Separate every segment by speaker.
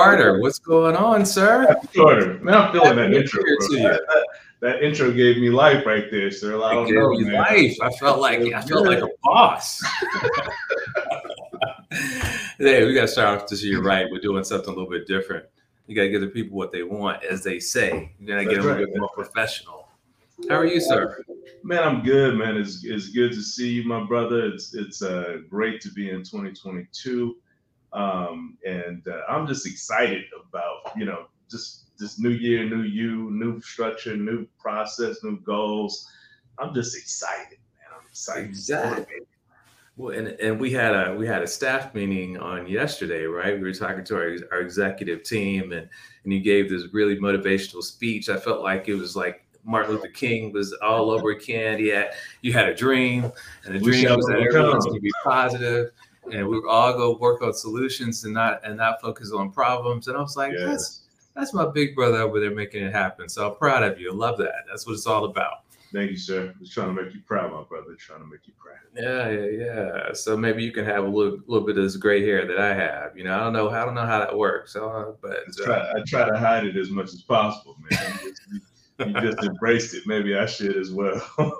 Speaker 1: Carter, what's going on, sir?
Speaker 2: Carter, man, I'm feeling that intro. That, that, that, intro gave me life right there, sir. I
Speaker 1: don't know, man. life. I felt like I felt like a boss. hey, we got to start off to see you right. We're doing something a little bit different. You got to give the people what they want, as they say. You got to get them right. a bit more professional. How are you, sir?
Speaker 2: Man, I'm good, man. It's, it's good to see you, my brother. It's it's uh, great to be in 2022. Um, and uh, I'm just excited about, you know, just this new year, new you, new structure, new process, new goals. I'm just excited, man. I'm excited.
Speaker 1: Exactly. Well, and, and we had a we had a staff meeting on yesterday, right? We were talking to our, our executive team, and and you gave this really motivational speech. I felt like it was like Martin Luther King was all over again. He had you had a dream, and the dream was that everyone's going to be positive and we all go work on solutions and not and not focus on problems. And I was like, yes. that's that's my big brother over there making it happen. So I'm proud of you. I love that. That's what it's all about.
Speaker 2: Thank you, sir. Just trying to make you proud, my brother. Trying to make you proud.
Speaker 1: Yeah, yeah, yeah. So maybe you can have a little, little bit of this gray hair that I have. You know, I don't know, I don't know how that works. So, uh, but
Speaker 2: I try, uh, I try, to hide it as much as possible, man. you, just, you just embraced it. Maybe I should as well.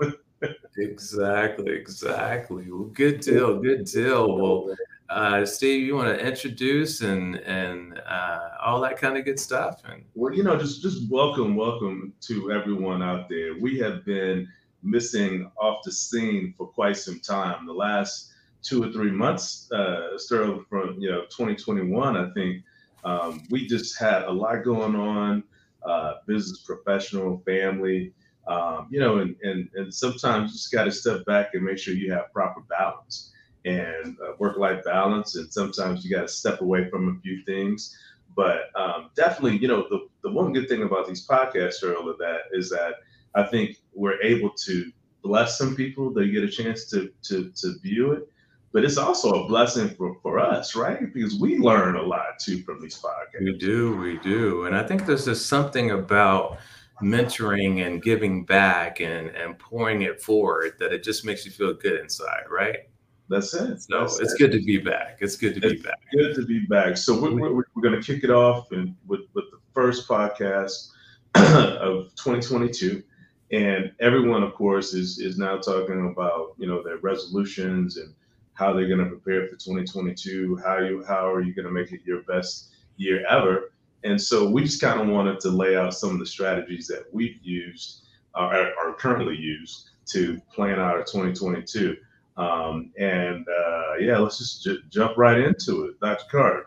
Speaker 1: exactly, exactly. Well, good deal, good deal. Well, uh, Steve, you want to introduce and and uh, all that kind of good stuff? And
Speaker 2: well, you know, just just welcome, welcome to everyone out there. We have been missing off the scene for quite some time. The last two or three months, uh, starting from you know 2021, I think um, we just had a lot going on, uh, business, professional, family. Um, you know, and, and, and sometimes you just got to step back and make sure you have proper balance and uh, work life balance. And sometimes you got to step away from a few things. But um, definitely, you know, the, the one good thing about these podcasts, Earl, that is that I think we're able to bless some people. They get a chance to, to, to view it. But it's also a blessing for, for us, right? Because we learn a lot too from these podcasts.
Speaker 1: We do, we do. And I think there's just something about mentoring and giving back and and pouring it forward that it just makes you feel good inside, right?
Speaker 2: That's it.
Speaker 1: So
Speaker 2: That's
Speaker 1: it's it. good to be back. It's good to
Speaker 2: it's
Speaker 1: be back.
Speaker 2: Good to be back. So we're, we're, we're going to kick it off and with, with the first podcast of 2022. And everyone, of course, is is now talking about you know their resolutions and how they're going to prepare for 2022. How you how are you going to make it your best year ever? And so we just kind of wanted to lay out some of the strategies that we've used uh, are currently used to plan out our 2022. Um, and uh, yeah, let's just j- jump right into it. Dr. Carter.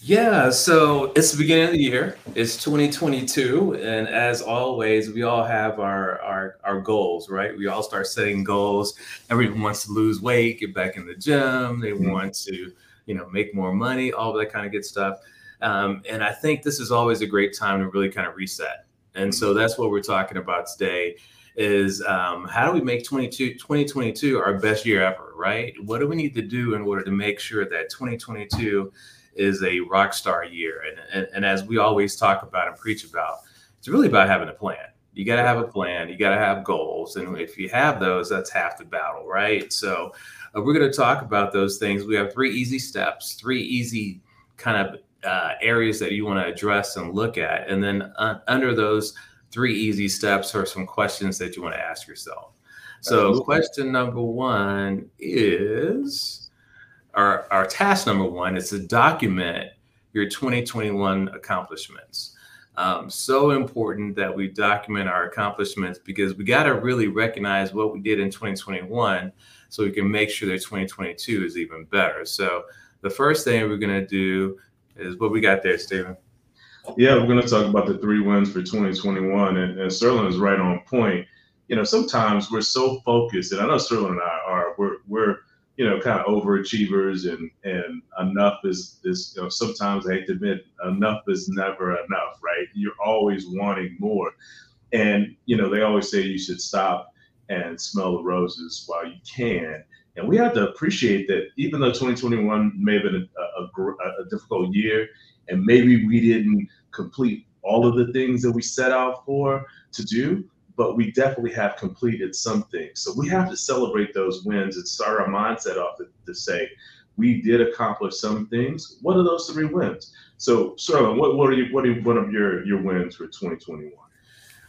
Speaker 1: Yeah, so it's the beginning of the year. It's 2022, and as always, we all have our our our goals, right? We all start setting goals. Everyone wants to lose weight, get back in the gym. They mm-hmm. want to, you know, make more money, all that kind of good stuff. Um, and I think this is always a great time to really kind of reset. And so that's what we're talking about today is um, how do we make 22, 2022 our best year ever, right? What do we need to do in order to make sure that 2022 is a rock star year? And, and, and as we always talk about and preach about, it's really about having a plan. You got to have a plan. You got to have goals. And if you have those, that's half the battle, right? So uh, we're going to talk about those things. We have three easy steps, three easy kind of uh, areas that you want to address and look at. And then uh, under those three easy steps are some questions that you want to ask yourself. So, question number one is our, our task number one is to document your 2021 accomplishments. Um, so important that we document our accomplishments because we got to really recognize what we did in 2021 so we can make sure that 2022 is even better. So, the first thing we're going to do is what we got there, Stephen.
Speaker 2: Yeah, we're going to talk about the three wins for 2021, and, and Sterling is right on point. You know, sometimes we're so focused, and I know Sterling and I are. We're we're you know kind of overachievers, and and enough is is you know sometimes I hate to admit enough is never enough, right? You're always wanting more, and you know they always say you should stop and smell the roses while you can. And we have to appreciate that even though 2021 may have been a, a, a, difficult year, and maybe we didn't complete all of the things that we set out for to do, but we definitely have completed some things. So we have to celebrate those wins and start our mindset off to, to say, we did accomplish some things. What are those three wins? So, Sterling, what, what are you, what are one of your your wins for 2021?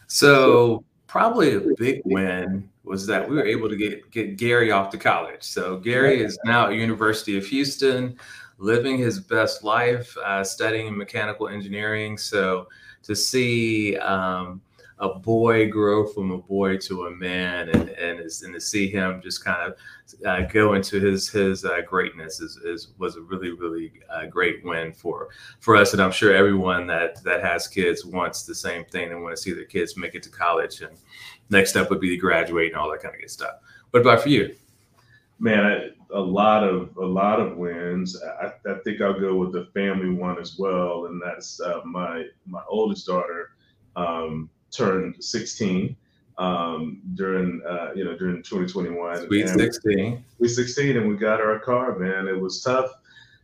Speaker 1: So, probably a big win was that we were able to get get Gary off to college. So Gary is now at University of Houston, living his best life, uh, studying mechanical engineering. So to see um, a boy grow from a boy to a man and and, and to see him just kind of uh, go into his his uh, greatness is, is was a really really uh, great win for for us and I'm sure everyone that that has kids wants the same thing and want to see their kids make it to college and next step would be to graduate and all that kind of good stuff. What about for you?
Speaker 2: Man, I, a lot of a lot of wins. I, I, think I'll go with the family one as well, and that's uh, my my oldest daughter. Um, turned 16 um, during uh, you know during 2021.
Speaker 1: Sweet 16.
Speaker 2: We 16, and we got our car. Man, it was tough.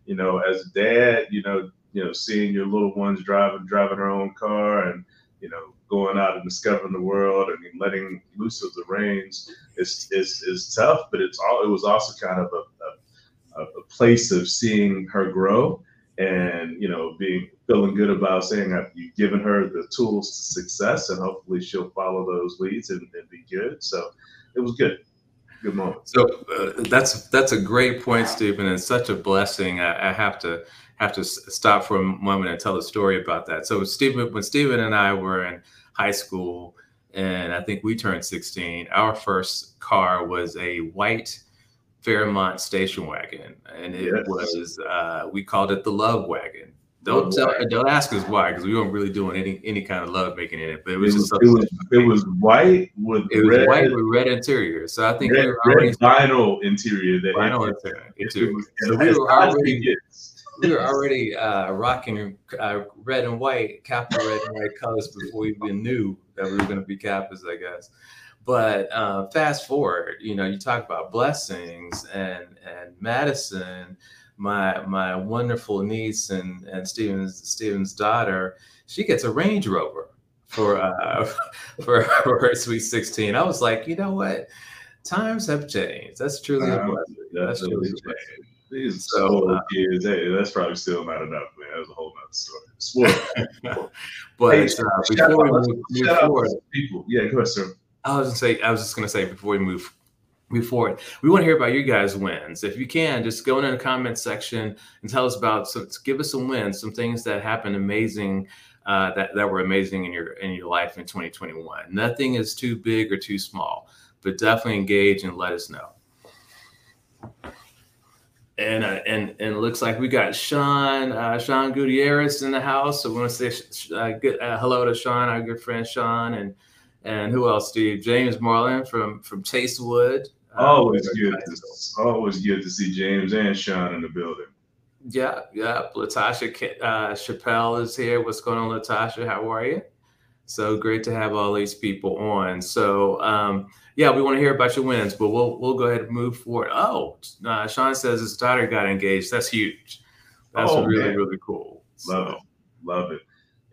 Speaker 2: You know, as a dad, you know, you know, seeing your little ones driving driving their own car, and you know, going out and discovering the world and letting loose of the reins is is is tough. But it's all. It was also kind of a, a, a place of seeing her grow and you know being feeling good about saying that you've given her the tools to success and hopefully she'll follow those leads and, and be good. So it was good. Good moment.
Speaker 1: So uh, that's that's a great point stephen and such a blessing. I, I, have to have to stop for a moment and tell a story about that. So stephen when stephen and i were in high school and i think we turned 16 our first car was a white Fairmont station wagon, and it yes. was uh, we called it the love wagon. Don't tell, don't ask us why, because we weren't really doing any any kind of love making in it. But it was,
Speaker 2: it
Speaker 1: was
Speaker 2: just it was, it was white with
Speaker 1: it
Speaker 2: red,
Speaker 1: was white with red interior. So I think
Speaker 2: red, we were already vinyl interior. That
Speaker 1: vinyl interior. interior. So we were already we were already uh, rocking uh, red and white, Kappa red and white colors before we even knew that we were going to be Kappas, I guess. But uh, fast forward, you know, you talk about blessings and and Madison, my my wonderful niece and and Steven's Steven's daughter, she gets a Range Rover for uh for, for her sweet 16. I was like, you know what? Times have changed. That's truly um, a blessing. That's, that's truly a blessing.
Speaker 2: These so uh, kids, hey, that's probably still not enough, man. That's a whole nother story.
Speaker 1: but hey, uh, before we move, move forward,
Speaker 2: people, yeah, go ahead, sir.
Speaker 1: I was gonna say, I was just gonna say before we move move forward, we want to hear about your guys' wins. If you can, just go in the comment section and tell us about some, give us some wins, some things that happened amazing, uh, that that were amazing in your in your life in 2021. Nothing is too big or too small, but definitely engage and let us know. And uh, and and it looks like we got Sean uh, Sean Gutierrez in the house. So we want to say uh, good, uh, hello to Sean, our good friend Sean, and and who else? Steve James Marlin from from Chasewood.
Speaker 2: Uh, always uh, good. To, always good to see James and Sean in the building.
Speaker 1: Yeah, yeah. Latasha uh, Chappelle is here. What's going on, Latasha? How are you? So great to have all these people on. So um, yeah, we want to hear about your wins, but we'll we'll go ahead and move forward. Oh, uh, Sean says his daughter got engaged. That's huge. That's oh, really man. really cool.
Speaker 2: Love so. it. Love it.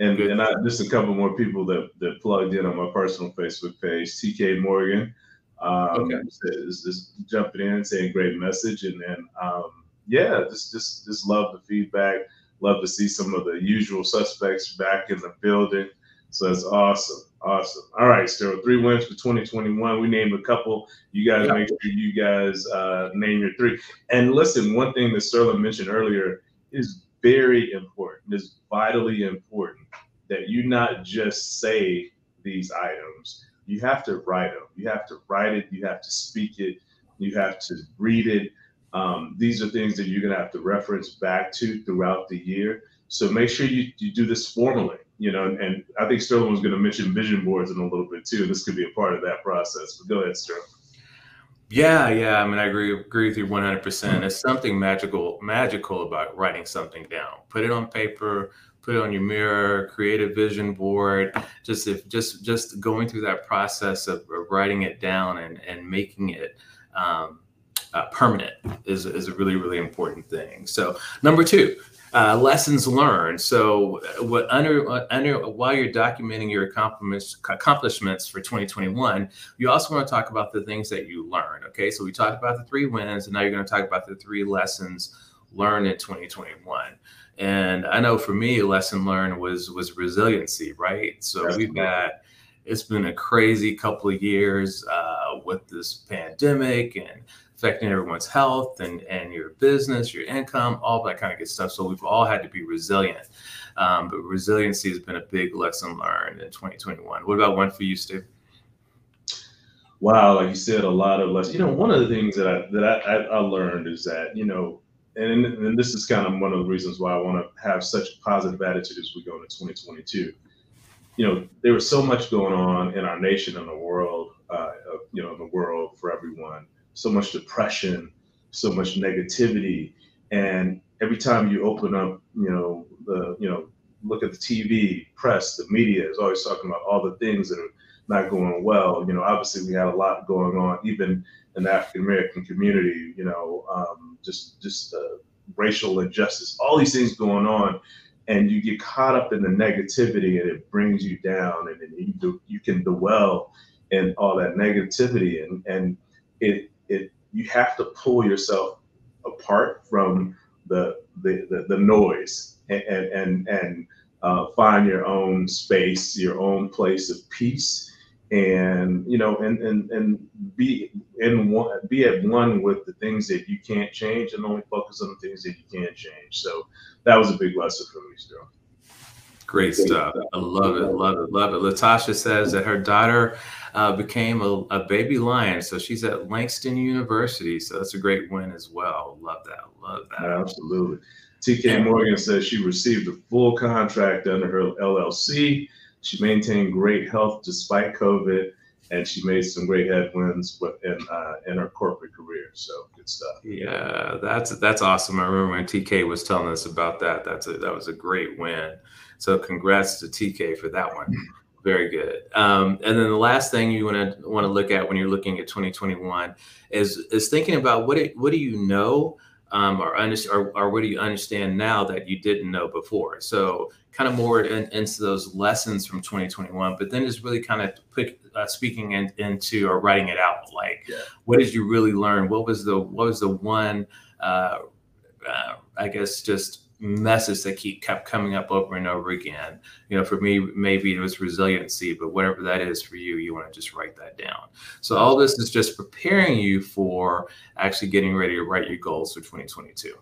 Speaker 2: And Good. and I, just a couple more people that that plugged in on my personal Facebook page. TK Morgan um, okay. is, is jumping in saying great message, and then um, yeah, just just just love the feedback. Love to see some of the usual suspects back in the building. So that's awesome. Awesome. All right, Sterling. three wins for 2021. We named a couple. You guys yeah. make sure you guys uh, name your three. And listen, one thing that Sterling mentioned earlier is very important. It's vitally important that you not just say these items. You have to write them. You have to write it. You have to speak it. You have to read it. Um, these are things that you're going to have to reference back to throughout the year. So make sure you, you do this formally, you know, and, I think Sterling was going to mention vision boards in a little bit too. This could be a part of that process, but go ahead, Sterling.
Speaker 1: Yeah, yeah. I mean, I agree agree with you 100%. There's something magical magical about writing something down. Put it on paper, put it on your mirror, create a vision board. Just if just just going through that process of, of writing it down and and making it um, uh, permanent is is a really really important thing. So number two, uh, lessons learned. So, uh, what under uh, under while you're documenting your accomplishments accomplishments for 2021, you also want to talk about the things that you learned. Okay, so we talked about the three wins, and now you're going to talk about the three lessons learned in 2021? And I know for me, a lesson learned was was resiliency, right? So we've got it's been a crazy couple of years uh, with this pandemic and affecting everyone's health and and your business, your income, all that kind of good stuff. So we've all had to be resilient. Um, but resiliency has been a big lesson learned in 2021. What about one for you, Steve?
Speaker 2: Wow, like you said, a lot of lessons. You know, one of the things that I that I, I learned is that you know and, and this is kind of one of the reasons why I want to have such a positive attitude as we go into 2022. You know, there was so much going on in our nation and the world, uh, you know, in the world for everyone. So much depression, so much negativity, and every time you open up, you know, the you know, look at the TV, press, the media is always talking about all the things that are not going well. You know, obviously we had a lot going on, even in the African American community. You know, um, just just uh, racial injustice, all these things going on, and you get caught up in the negativity, and it brings you down, and then you do, you can dwell in all that negativity, and and it it you have to pull yourself apart from the the the, the noise and and and uh, find your own space, your own place of peace. And you know and and and be in one be at one with the things that you can't change and only focus on the things that you can change. So that was a big lesson for me still
Speaker 1: great stuff. i love it love it love it. Latasha says that her daughter uh, became a, a, baby lion so she's at langston university so that's a great win as well. Love that love that.
Speaker 2: Absolutely. Tk morgan says she received a full contract under her llc she maintained great health despite COVID, and she made some great headwinds in uh, in her corporate career. So good stuff.
Speaker 1: Yeah, that's that's awesome. I remember when TK was telling us about that. That's a that was a great win. So congrats to TK for that one. Very good. Um, and then the last thing you want to want to look at when you're looking at 2021 is is thinking about what it, what do you know um, or, or, or what do you understand now that you didn't know before? So kind of more in, into those lessons from 2021, but then just really kind of put, uh, speaking in, into or writing it out. Like, yeah. what did you really learn? What was the what was the one? Uh, uh, I guess just message that keep kept coming up over and over again. You know, for me, maybe it was resiliency, but whatever that is for you, you want to just write that down. So all this is just preparing you for actually getting ready to write your goals for 2022.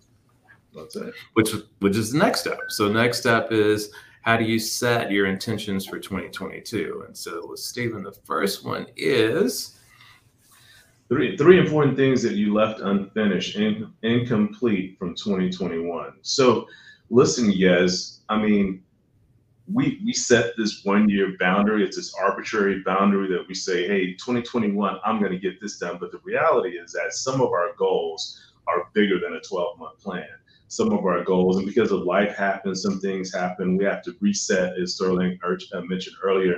Speaker 2: That's it.
Speaker 1: Which which is the next step. So next step is how do you set your intentions for 2022? And so Stephen, the first one is
Speaker 2: three three important things that you left unfinished and incomplete from 2021. So listen, yes, I mean, we we set this one year boundary. It's this arbitrary boundary that we say, hey, 2021, I'm going to get this done. But the reality is that some of our goals are bigger than a 12 month plan. Some of our goals, and because of life happens, some things happen. We have to reset, as Sterling uh, mentioned earlier.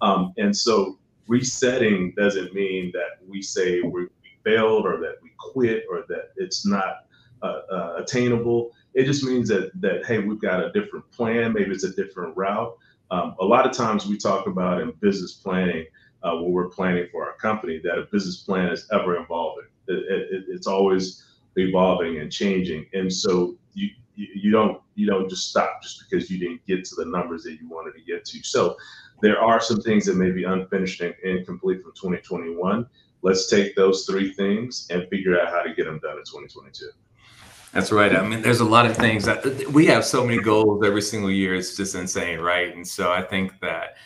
Speaker 2: Um, and so resetting doesn't mean that we say we failed or that we quit or that it's not uh, uh, attainable. It just means that that hey, we've got a different plan. Maybe it's a different route. Um, a lot of times we talk about in business planning uh, when we're planning for our company that a business plan is ever evolving. It, it, it's always evolving and changing, and so you you don't you don't just stop just because you didn't get to the numbers that you wanted to get to. So there are some things that may be unfinished and incomplete from 2021. Let's take those three things and figure out how to get them done in 2022.
Speaker 1: That's right. I mean, there's a lot of things that we have so many goals every single year. It's just insane, right? And so I think that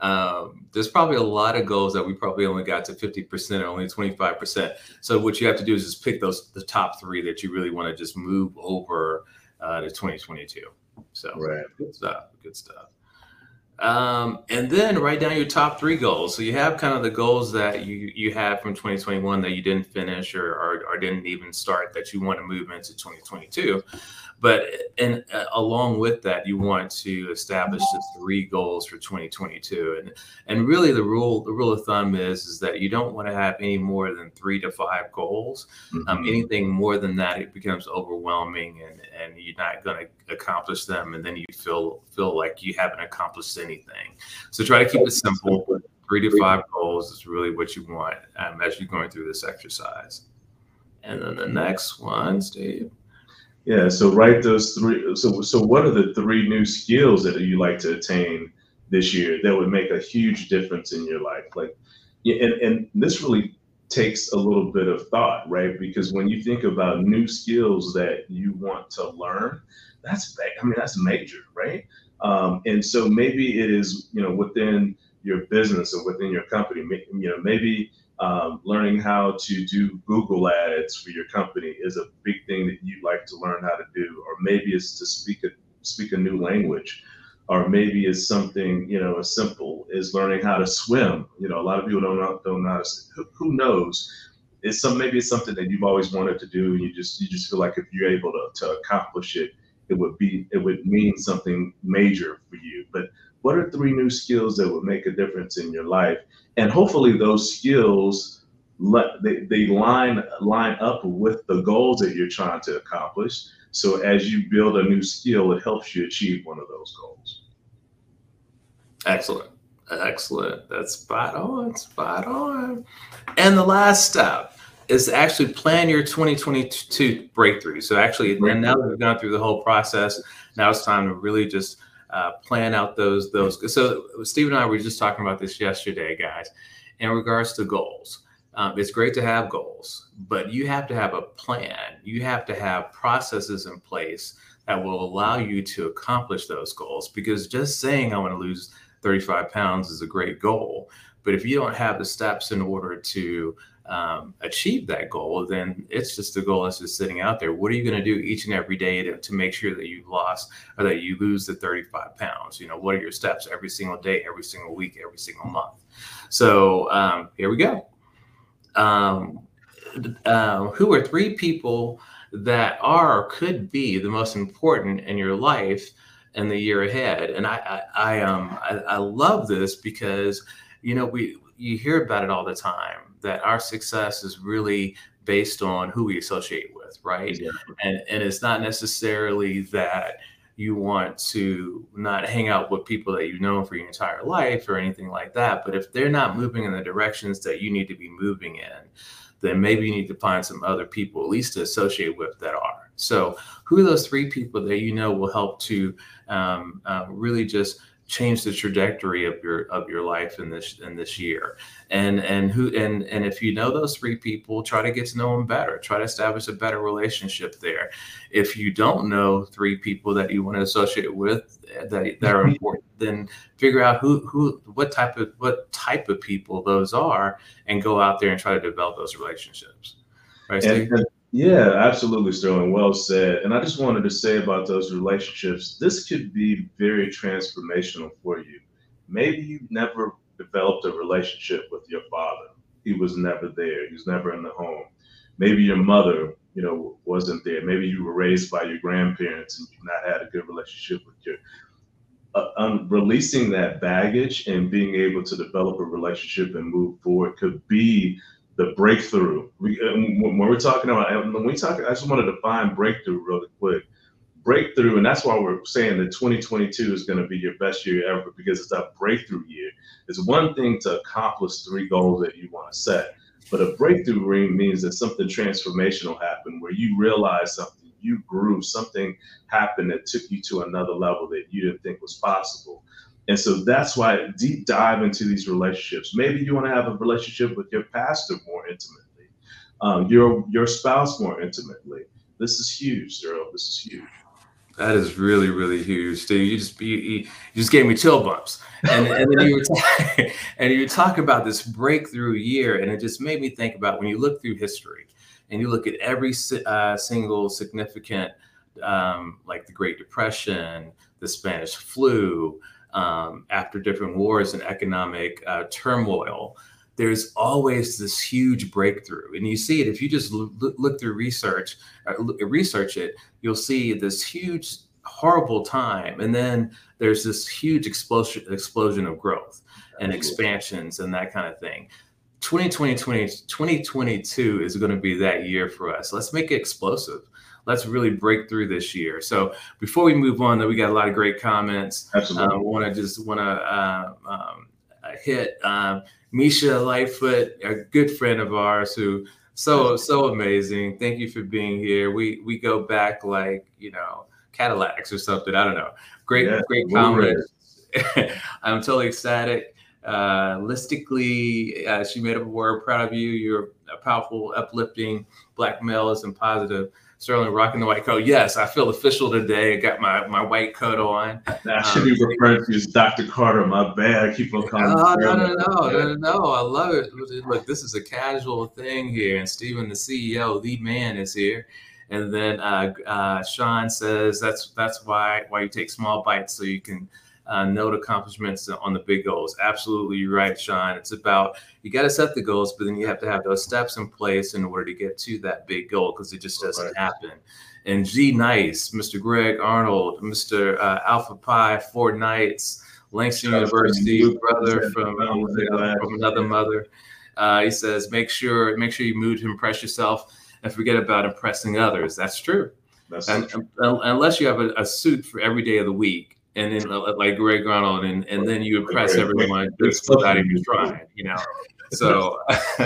Speaker 1: um, there's probably a lot of goals that we probably only got to 50% or only 25%. So what you have to do is just pick those the top three that you really want to just move over uh, to 2022. So
Speaker 2: right.
Speaker 1: good stuff. Good stuff. Um, and then write down your top three goals. So you have kind of the goals that you you had from 2021 that you didn't finish or, or, or didn't even start that you want to move into 2022. But and uh, along with that, you want to establish the three goals for 2022. And and really, the rule the rule of thumb is is that you don't want to have any more than three to five goals. Um, mm-hmm. Um, anything more than that, it becomes overwhelming, and and you're not going to accomplish them, and then you feel feel like you haven't accomplished anything. So try to keep it simple. Three to five goals is really what you want um, as you're going through this exercise. And then the next one, Steve.
Speaker 2: Yeah. So write those three. So so what are the three new skills that you like to attain this year that would make a huge difference in your life? Like, yeah, and and this really takes a little bit of thought, right? Because when you think about new skills that you want to learn, that's I mean that's major, right? Um, and so maybe it is you know within your business or within your company, you know maybe um, learning how to do Google ads for your company is a big thing that you'd like to learn how to do, or maybe it's to speak a speak a new language, or maybe it's something you know as simple as learning how to swim. You know, a lot of people don't know, don't know. Who, who knows? It's some maybe it's something that you've always wanted to do, and you just you just feel like if you're able to to accomplish it, it would be it would mean something major for you. But what are three new skills that would make a difference in your life? and hopefully those skills they, they line line up with the goals that you're trying to accomplish. So as you build a new skill it helps you achieve one of those goals.
Speaker 1: Excellent. Excellent. That's spot on spot on. And the last step is to actually plan your 2022 breakthrough. So actually and now that we've gone through the whole process now it's time to really just uh, plan out those those. So Steve and I were just talking about this yesterday, guys, in regards to goals. Um, it's great to have goals, but you have to have a plan. You have to have processes in place that will allow you to accomplish those goals. Because just saying I want to lose 35 pounds is a great goal, but if you don't have the steps in order to um, achieve that goal, then it's just the goal that's just sitting out there. What are you going to do each and every day to, to make sure that you've lost or that you lose the 35 pounds? You know, what are your steps every single day, every single week, every single month? So um, here we go. Um, uh, who are three people that are or could be the most important in your life in the year ahead? And I, I, I um, I, I love this because you know we you hear about it all the time that our success is really based on who we associate with, right? Yeah. And and it's not necessarily that you want to not hang out with people that you've known for your entire life or anything like that. But if they're not moving in the directions that you need to be moving in, then maybe you need to find some other people, at least to associate with, that are. So, who are those three people that you know will help to um, uh, really just change the trajectory of your of your life in this in this year. And and who and and if you know those three people try to get to know them better. Try to establish a better relationship there. If you don't know three people that you want to associate with that, that are mm-hmm. important then figure out who who what type of what type of people those are and go out there and try to develop those relationships. Right
Speaker 2: and, and, yeah, absolutely, Sterling. Well said. And I just wanted to say about those relationships, this could be very transformational for you. Maybe you never developed a relationship with your father. He was never there. He was never in the home. Maybe your mother, you know, wasn't there. Maybe you were raised by your grandparents and you've not had a good relationship with your uh, um, releasing that baggage and being able to develop a relationship and move forward could be the breakthrough. Uh, when we're talking about, when we talk, I just want to define breakthrough really quick. Breakthrough, and that's why we're saying that 2022 is going to be your best year ever because it's a breakthrough year. It's one thing to accomplish three goals that you want to set, but a breakthrough means that something transformational happened where you realize something, you grew, something happened that took you to another level that you didn't think was possible. And so that's why deep dive into these relationships. Maybe you want to have a relationship with your pastor more intimately, um, your your spouse more intimately. This is huge, Daryl. This is huge.
Speaker 1: That is really, really huge, Steve. You just you, you just gave me chill bumps, and, and then you were and you talk about this breakthrough year, and it just made me think about when you look through history, and you look at every uh, single significant, um, like the Great Depression, the Spanish flu, um, after different wars and economic uh, turmoil, there's always this huge breakthrough. And you see it if you just look, look through research, uh, research it, you'll see this huge, horrible time. And then there's this huge explosion, explosion of growth and expansions and that kind of thing. 2020, 2022 is going to be that year for us. Let's make it explosive let's really break through this year. So before we move on, though, we got a lot of great comments.
Speaker 2: Absolutely.
Speaker 1: Uh, want to just want to uh, um, hit uh, Misha Lightfoot, a good friend of ours who so so amazing. Thank you for being here. We we go back like you know Cadillacs or something. I don't know. Great yeah, great comments. I'm totally ecstatic. Uh, listically, uh, she made up a word. Proud of you. You're a powerful, uplifting black male is and positive. Sterling rocking the white coat. Yes, I feel official today. I got my, my white coat on.
Speaker 2: I should um, be referring to as Dr. Carter. My bad. I keep on calling.
Speaker 1: No, no, no, no, no, no. I love it. Look, this is a casual thing here. And Stephen, the CEO, the man, is here. And then uh, uh, Sean says that's that's why why you take small bites so you can uh, note accomplishments on the big goals. Absolutely, right, Sean. It's about you got to set the goals, but then you have to have those steps in place in order to get to that big goal because it just doesn't right. happen. And G Nice, Mr. Greg Arnold, Mr. Uh, Alpha Pi, Four Knights, Langston University, brother from, from another mother. Uh, he says, make sure make sure you move to impress yourself and forget about impressing others. That's true. That's and, true. unless you have a, a suit for every day of the week, and then uh, like Greg Arnold, and, and then you impress everyone just without even trying, you know. So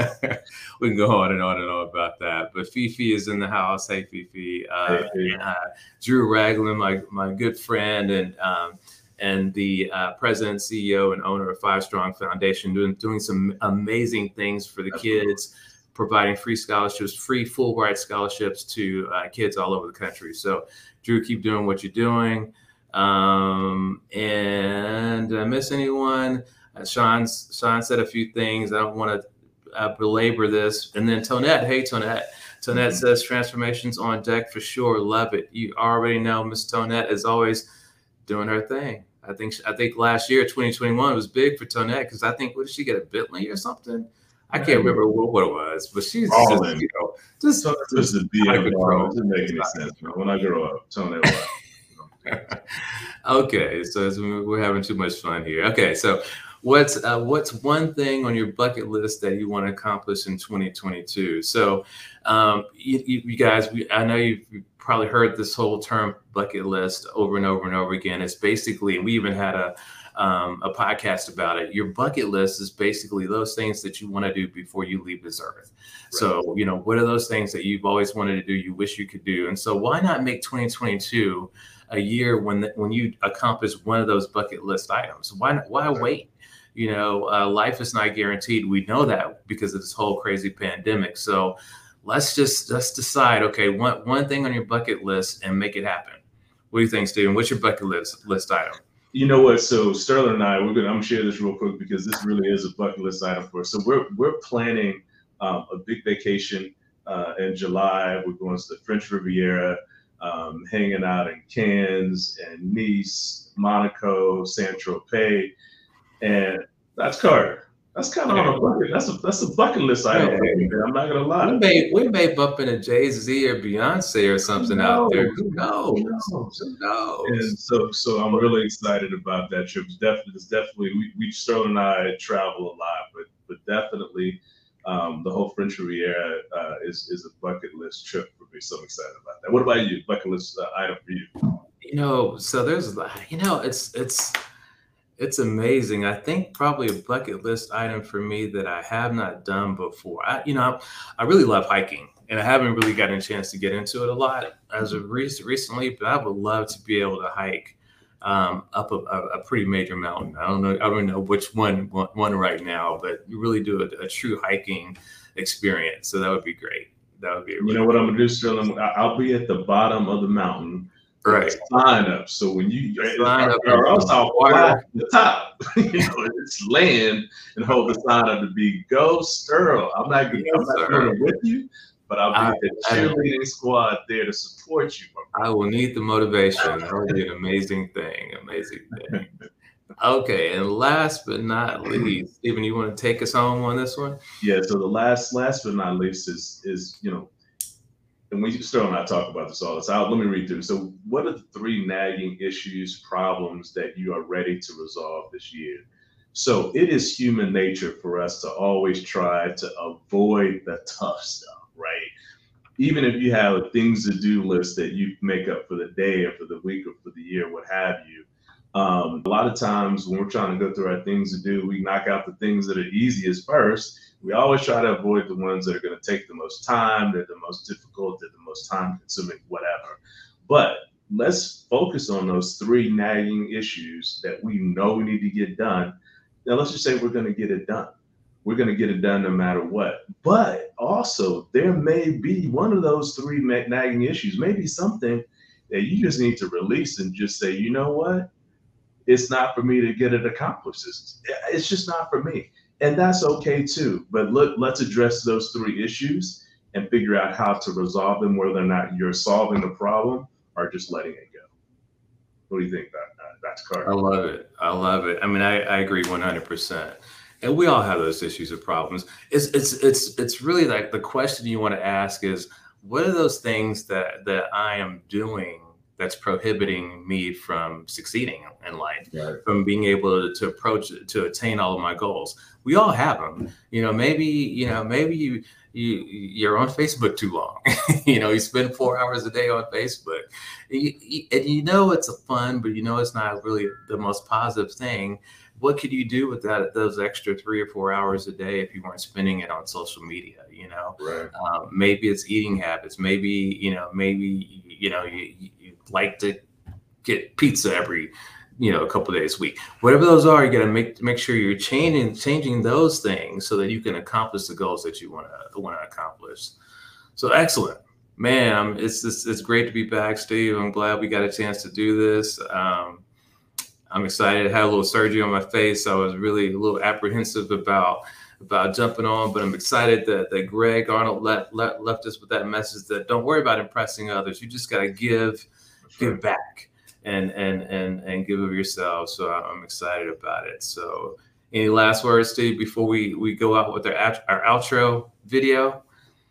Speaker 1: we can go on and on and on about that. But Fifi is in the house. Hey, Fifi. Uh, hey, and, uh, Drew Ragland, my my good friend, and um, and the uh, president, CEO, and owner of Five Strong Foundation, doing doing some amazing things for the kids, providing free scholarships, free full-ride scholarships to uh, kids all over the country. So, Drew, keep doing what you're doing. Um, and did I miss anyone? Uh, Sean, Sean said a few things. I don't want to uh, belabor this. And then Tonette, hey Tonette. Tonette mm-hmm. says transformations on deck for sure. Love it. You already know Miss Tonette is always doing her thing. I think I think last year 2021 was big for Tonette because I think what did she get a Bentley or something? I can't remember what, what it was, but she's just, you know, just, just,
Speaker 2: just a BM. Doesn't make any sense, man. When I grow up, Tonette.
Speaker 1: okay, so we're having too much fun here. Okay, so what's uh, what's one thing on your bucket list that you want to accomplish in 2022? So, um, you, you, guys, we, I know you've probably heard this whole term bucket list over and over and over again. It's basically, we even had a um, a podcast about it. Your bucket list is basically those things that you want to do before you leave this earth. Right. So, you know, what are those things that you've always wanted to do, you wish you could do? And so, why not make 2022 a year when the, when you accomplish one of those bucket list items. Why why wait? You know, uh, life is not guaranteed. We know that because of this whole crazy pandemic. So let's just let's decide. Okay, one one thing on your bucket list and make it happen. What do you think, Steven? What's your bucket list list item?
Speaker 2: You know what? So Sterling and I, we're gonna I'm gonna share this real quick because this really is a bucket list item for us. So we're we're planning um, a big vacation uh, in July. We're going to the French Riviera um, hanging out in Cannes and Nice, Monaco, Saint Tropez, and that's Carter. That's kind of on a bucket. That's a that's a bucket list item. I'm not gonna lie.
Speaker 1: We may we may bump into Jay Z or Beyonce or something out there. Who knows? Who knows?
Speaker 2: And so so I'm really excited about that trip. It's definitely it's definitely we, we Sterling and I travel a lot, but but definitely um, the whole French Riviera uh, is is a bucket list trip for me. So excited about that. What about you? Bucket list uh, item for you?
Speaker 1: You know, so there's you know, it's it's it's amazing. I think probably a bucket list item for me that I have not done before. I, you know, I really love hiking, and I haven't really gotten a chance to get into it a lot as of recent, recently. But I would love to be able to hike um, up a, a, pretty major mountain. I don't know. I don't know which one one right now, but you really do a, a true hiking experience. So that would be great. That would be.
Speaker 2: You know what I'm gonna do, Sterling? I'll be at the bottom of the mountain.
Speaker 1: Right.
Speaker 2: Sign up. So when you sign up, or else I'll fly to the top. you know, it's land and hold the sign up to be go Sterl. I'm not. Yes, I'm not going with you, but I'll be I, the cheerleading I, squad there to support you.
Speaker 1: I will need the motivation. That would be an amazing thing. Amazing thing. Okay, and last but not least, Stephen, you want to take us home on this one?
Speaker 2: Yeah. So the last, last but not least is is you know, and we still not talk about this all the time. Let me read through. So, what are the three nagging issues, problems that you are ready to resolve this year? So it is human nature for us to always try to avoid the tough stuff right? Even if you have a things to do list that you make up for the day or for the week or for the year, what have you. Um, a lot of times when we're trying to go through our things to do, we knock out the things that are easiest first We always try to avoid the ones that are going to take the most time, they're the most difficult, they're the most time consuming, whatever. But let's focus on those three nagging issues that we know we need to get done. Now, let's just say we're going to get it done. We're going to get it done no matter what. But also, there may be one of those three nagging issues, maybe something that you just need to release and just say, you know what? It's not for me to get it accomplished. It's, it's just not for me. And that's okay too. But look, let's address those three issues and figure out how to resolve them, whether or not you're solving the problem or just letting it go. What do you think Dr. Carter?
Speaker 1: I love it. I love it. I mean, I, I agree 100%. And we all have those issues or problems. It's, it's, it's, it's really like the question you want to ask is, what are those things that, that I am doing that's prohibiting me from succeeding in life, right. from being able to, to approach to attain all of my goals. We all have them. You know, maybe you know, maybe you you you're on Facebook too long. you know, you spend four hours a day on Facebook, you, you, and you know it's a fun, but you know it's not really the most positive thing. What could you do with that those extra three or four hours a day if you weren't spending it on social media? You know,
Speaker 2: right.
Speaker 1: um, maybe it's eating habits. Maybe you know, maybe you know you, you like to get pizza every you know a couple days a week whatever those are you got to make make sure you're changing changing those things so that you can accomplish the goals that you want to want to accomplish so excellent man I'm, it's, it's it's great to be back steve i'm glad we got a chance to do this um, i'm excited i had a little surgery on my face i was really a little apprehensive about about jumping on but i'm excited that, that greg arnold let, let, left us with that message that don't worry about impressing others you just got to give give back and and and and give of yourself. So I'm excited about it. So any last words, Steve, before we we go out with our our outro video?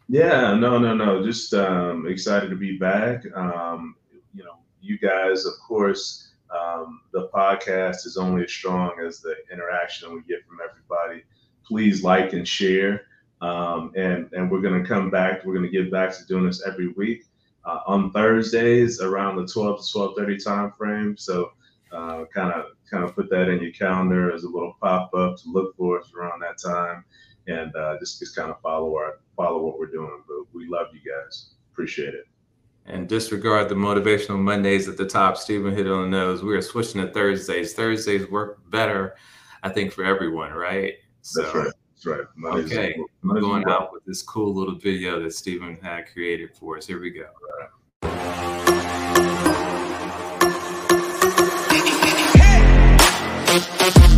Speaker 2: Yeah, no, no, no. Just um, excited to be back. Um, you know, you guys, of course. Um, the podcast is only as strong as the interaction we get from everybody. Please like and share. Um, and and we're going to come back. We're going to get back to doing this every week uh, on Thursdays around the 12 to 12:30 time frame. So kind of kind of put that in your calendar as a little pop up to look for us around that time, and uh, just just kind of follow our follow what we're doing. But we love you guys. Appreciate it.
Speaker 1: And disregard the motivational Mondays at the top. Stephen hit on the nose. We are switching to Thursdays. Thursdays work better, I think, for everyone, right?
Speaker 2: So, That's right. That's right.
Speaker 1: Mondays okay, we're going out with this cool little video that Stephen had created for us. Here we go. Hey!